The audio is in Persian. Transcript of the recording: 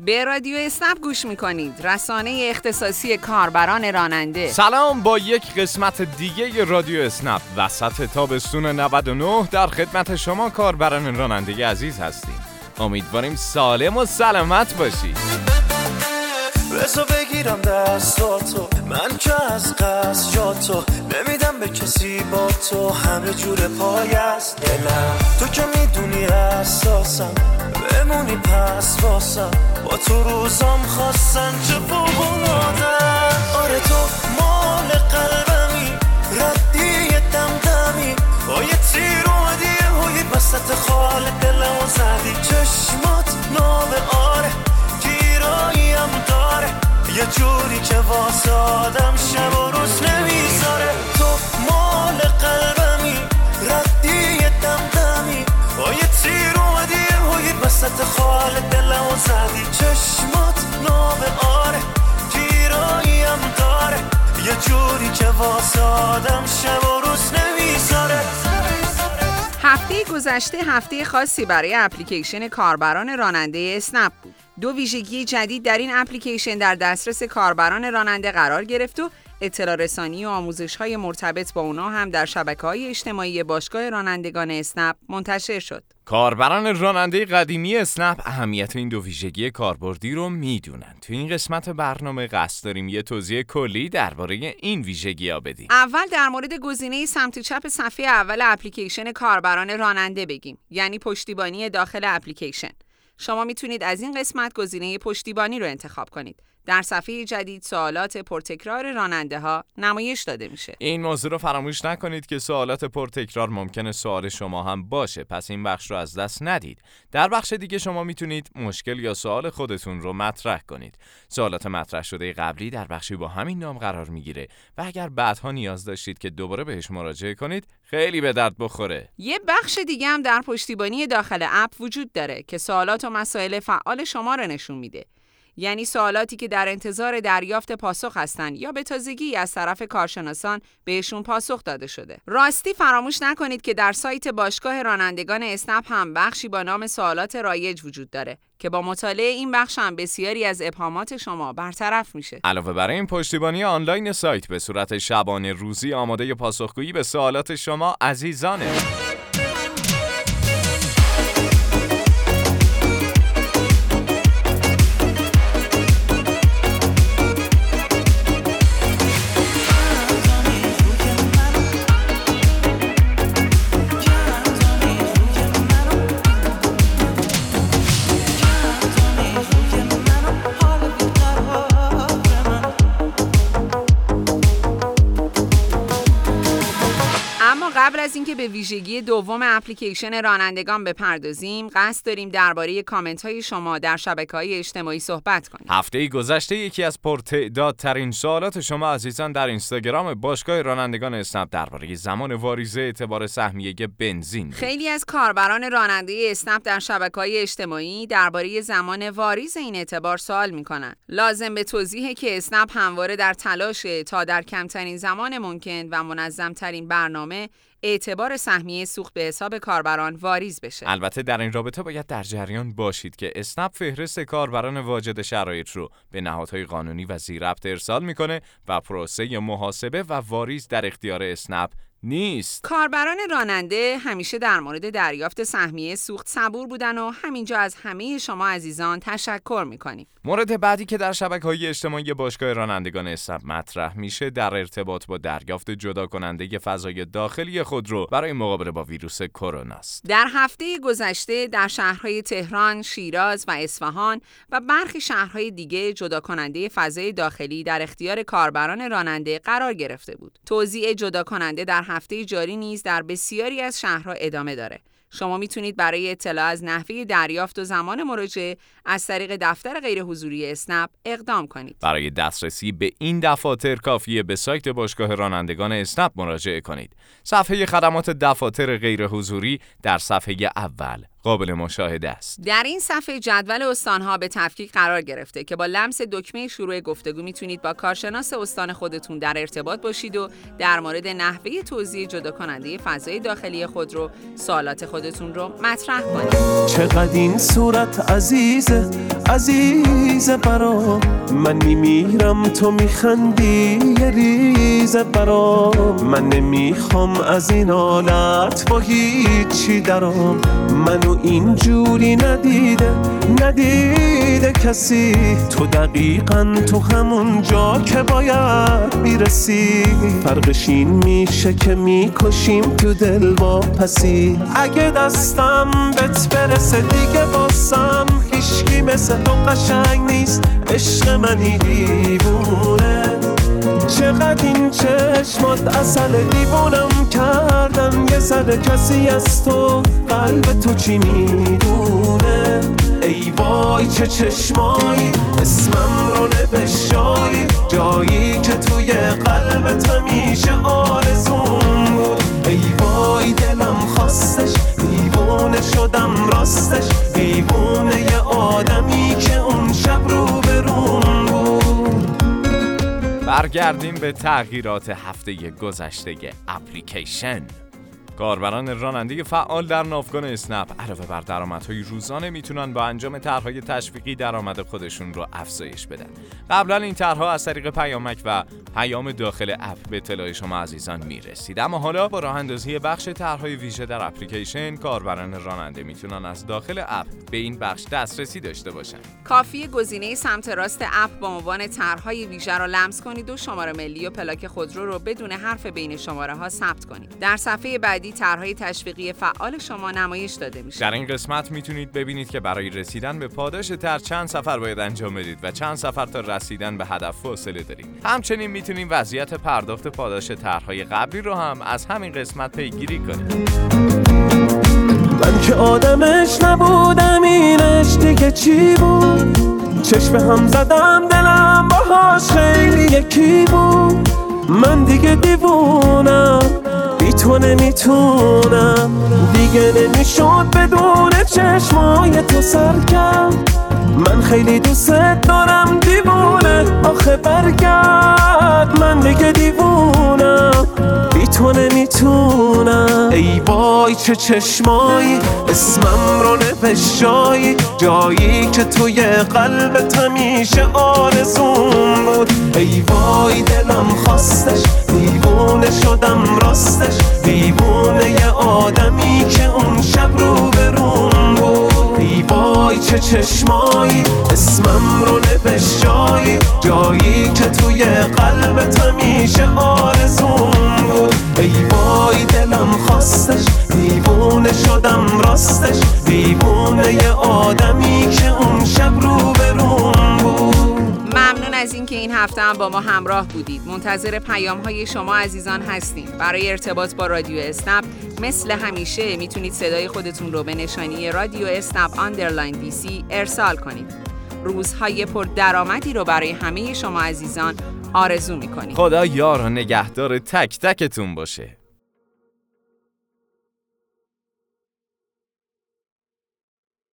به رادیو اسنپ گوش می‌کنید. رسانه اختصاصی کاربران راننده. سلام با یک قسمت دیگه رادیو اسنپ. وسط تابستون 99 در خدمت شما کاربران راننده عزیز هستیم. امیدواریم سالم و سلامت باشید بزا بگیرم دستاتو. من که از قصد جاتو نمیدم به کسی با تو. همه جور پای است دلم. تو که می‌دونی اساسم بمونی پس واسم با تو روزام خواستن چه فوق آره تو مال قلبمی ردی دمدمی. با یه تیر اومدی هوی وسط خال دلمو زدی. چشمات ناب آره گیراییم داره. یه جوری که واسه آدم شب و روز نمی‌ذاره. تو مال وسط خال دلمو زدی چشمات ناب آره گیراییم داره یه جوری که واسه شب و روز نمی‌ذاره هفته گذشته هفته خاصی برای اپلیکیشن کاربران راننده اسنپ بود. دو ویژگی جدید در این اپلیکیشن در دسترس کاربران راننده قرار گرفت و اطلاع رسانی و آموزش های مرتبط با اونا هم در شبکه های اجتماعی باشگاه رانندگان اسنپ منتشر شد. کاربران راننده قدیمی اسنپ اهمیت این دو ویژگی کاربردی رو می‌دونن. تو این قسمت برنامه قصد داریم یه توضیح کلی درباره این ویژگی ها بدیم. اول در مورد گزینه سمت چپ صفحه اول اپلیکیشن کاربران راننده بگیم یعنی پشتیبانی داخل اپلیکیشن. شما می‌تونید از این قسمت گزینه پشتیبانی رو انتخاب کنید. در صفحه جدید سوالات پرتکرار راننده ها نمایش داده میشه. این موضوع رو فراموش نکنید که سوالات پرتکرار ممکنه سوال شما هم باشه پس این بخش رو از دست ندید. در بخش دیگه شما می‌تونید مشکل یا سوال خودتون رو مطرح کنید. سوالات مطرح شده قبلی در بخشی با همین نام قرار می‌گیره و اگر بعدها نیاز داشتید که دوباره بهش مراجعه کنید خیلی به درد بخوره. یه بخش دیگه هم در پشتیبانی داخل اپ وجود داره که سوالات و مسائل فعال شما رو نشون میده. یعنی سوالاتی که در انتظار دریافت پاسخ هستند یا به تازگی از طرف کارشناسان بهشون پاسخ داده شده. راستی فراموش نکنید که در سایت باشگاه رانندگان اسنپ هم بخشی با نام سوالات رایج وجود داره که با مطالعه این بخش هم بسیاری از ابهامات شما برطرف میشه. علاوه بر این پشتیبانی آنلاین سایت به صورت شبانه روزی آماده پاسخگویی به سوالات شما عزیزانه. اینکه به ویژگی دوم اپلیکیشن رانندگان بپردازیم قصد داریم درباره کامنت های شما در شبکه های اجتماعی صحبت کنیم. هفته گذشته یکی از پرتعدادترین سوالات شما عزیزان در اینستاگرام باشگاه رانندگان اسنپ درباره زمان واریزه اعتبار سهمیه بنزین خیلی از کاربران راننده اسنپ در شبکه های اجتماعی درباره زمان واریز این اعتبار سوال می‌کنن. لازم به توضیحه که اسنپ همواره در تلاشه تا در کمترین زمان ممکن و منظمترین برنامه اعتبار سهمیه سوخت به حساب کاربران واریز بشه. البته در این رابطه باید در جریان باشید که اسنپ فهرست کاربران واجد شرایط رو به نهادهای قانونی و زیربط ارسال می‌کنه و پروسه محاسبه و واریز در اختیار اسنپ نیست. کاربران راننده همیشه در مورد دریافت سهمیه سوخت صبور بودن و همینجا از همه شما عزیزان تشکر می‌کنیم. مورد بعدی که در شبکه های اجتماعی باشگاه رانندگان اسنپ مطرح میشه در ارتباط با دریافت جدا کننده فضای داخلی خودرو برای مقابله با ویروس کرونا است. در هفته گذشته در شهرهای تهران، شیراز و اصفهان و برخی شهرهای دیگه جدا کننده فضای داخلی در اختیار کاربران راننده قرار گرفته بود. توزیع جدا کننده در هفته جاری نیز در بسیاری از شهرها ادامه داره. شما می‌تونید برای اطلاع از نحوه دریافت و زمان مراجعه از طریق دفتر غیر حضوری اسنپ اقدام کنید. برای دسترسی به این دفاتر کافیه به سایت باشگاه رانندگان اسنپ مراجعه کنید. صفحه خدمات دفاتر غیر حضوری در صفحه اول قابل مشاهده است. در این صفحه جدول استانها به تفکیک قرار گرفته که با لمس دکمه شروع گفتگو می‌تونید با کارشناس استان خودتون در ارتباط باشید و در مورد نحوه توضیح جدا کننده فضای داخلی خود رو سوالات خودتون رو مطرح کنید. چقدر این صورت عزیزه عزیزه برا من میمیرم تو میخندی یه ریزه برا من نمی‌خوام از این حالت با هیچی درام منو اینجوری ندیده ندیده کسی. تو دقیقا تو همون جا که باید می‌رسی. فرقش این میشه که می‌کشیم تو دل با پسی اگه دستم بهت برسه دیگه باسم هیشکی مثل تو قشنگ نیست. عشق منی دیوونه. چشمات اصل دیوونم کردم. یه سر کسی از تو قلب تو چی می‌دونه ای وای چه چشمایی اسمم رو نوشایی جایی که توی قلبت همیشه آرزون بود. ای وای دلم خواستش دیوونه شدم راستش. برگردیم به تغییرات هفته گذشته اپلیکیشن. کاربران راننده فعال در ناوگان اسنپ علاوه بر درآمدهای روزانه می‌تونن با انجام طرحهای تشویقی درآمد خودشون رو افزایش بدن. قبلا این طرحها از طریق پیامک و پیام داخل اپ به اطلاع شما عزیزان می‌رسید اما حالا با راه اندازی بخش طرحهای ویژه در اپلیکیشن کاربران راننده می‌تونن از داخل اپ به این بخش دسترسی داشته باشن. کافی گزینه سمت راست اپ با عنوان طرحهای ویژه را لمس کنید و شماره ملی و پلاک خودرو رو بدون حرف بین شماره ها ثبت کنید. در صفحه بعدی طرحهای تشویقی فعال شما نمایش داده میشه. در این قسمت می‌تونید ببینید که برای رسیدن به پاداش تر چند سفر باید انجام بدید و چند سفر تا رسیدن به هدف فاصله دارید. همچنین می‌تونید وضعیت پرداخت پاداش طرحهای قبلی رو هم از همین قسمت پیگیری کنید. من که آدمش نبودم اینش دیگه چی بود چشم هم زدم دلم باهاش خیلی یکی بود من دیگه دیوونم بی تو نمی‌تونم دیگه نمی‌شد بدون چشمای تو سرکم من خیلی دوست دارم دیوونه. آخه برگرد من دیگه دیوونم. بی تو نمی‌تونم. ای وای چه چشمایی اسمم رو نوشایی جایی. که توی قلبت همیشه آرزون بود. ای وای دلم خواستش دیوونه شدم راستش. دیوونه یه آدمی که اون چه چشمایی اسمم رو نوشایی جایی. که توی قلبت همیشه آرزون بود. ای وای دلم خواستش دیوونه شدم راستش. دیوونه آدمی که هفته هم با ما همراه بودید. منتظر پیام های شما عزیزان هستیم. برای ارتباط با رادیو اسنپ مثل همیشه می‌تونید صدای خودتون رو به نشانی رادیو اسنپ underline DC ارسال کنید. روزهای پر درآمدی رو برای همه شما عزیزان آرزو می‌کنیم. خدا یار و نگهدار تک تکتون باشه.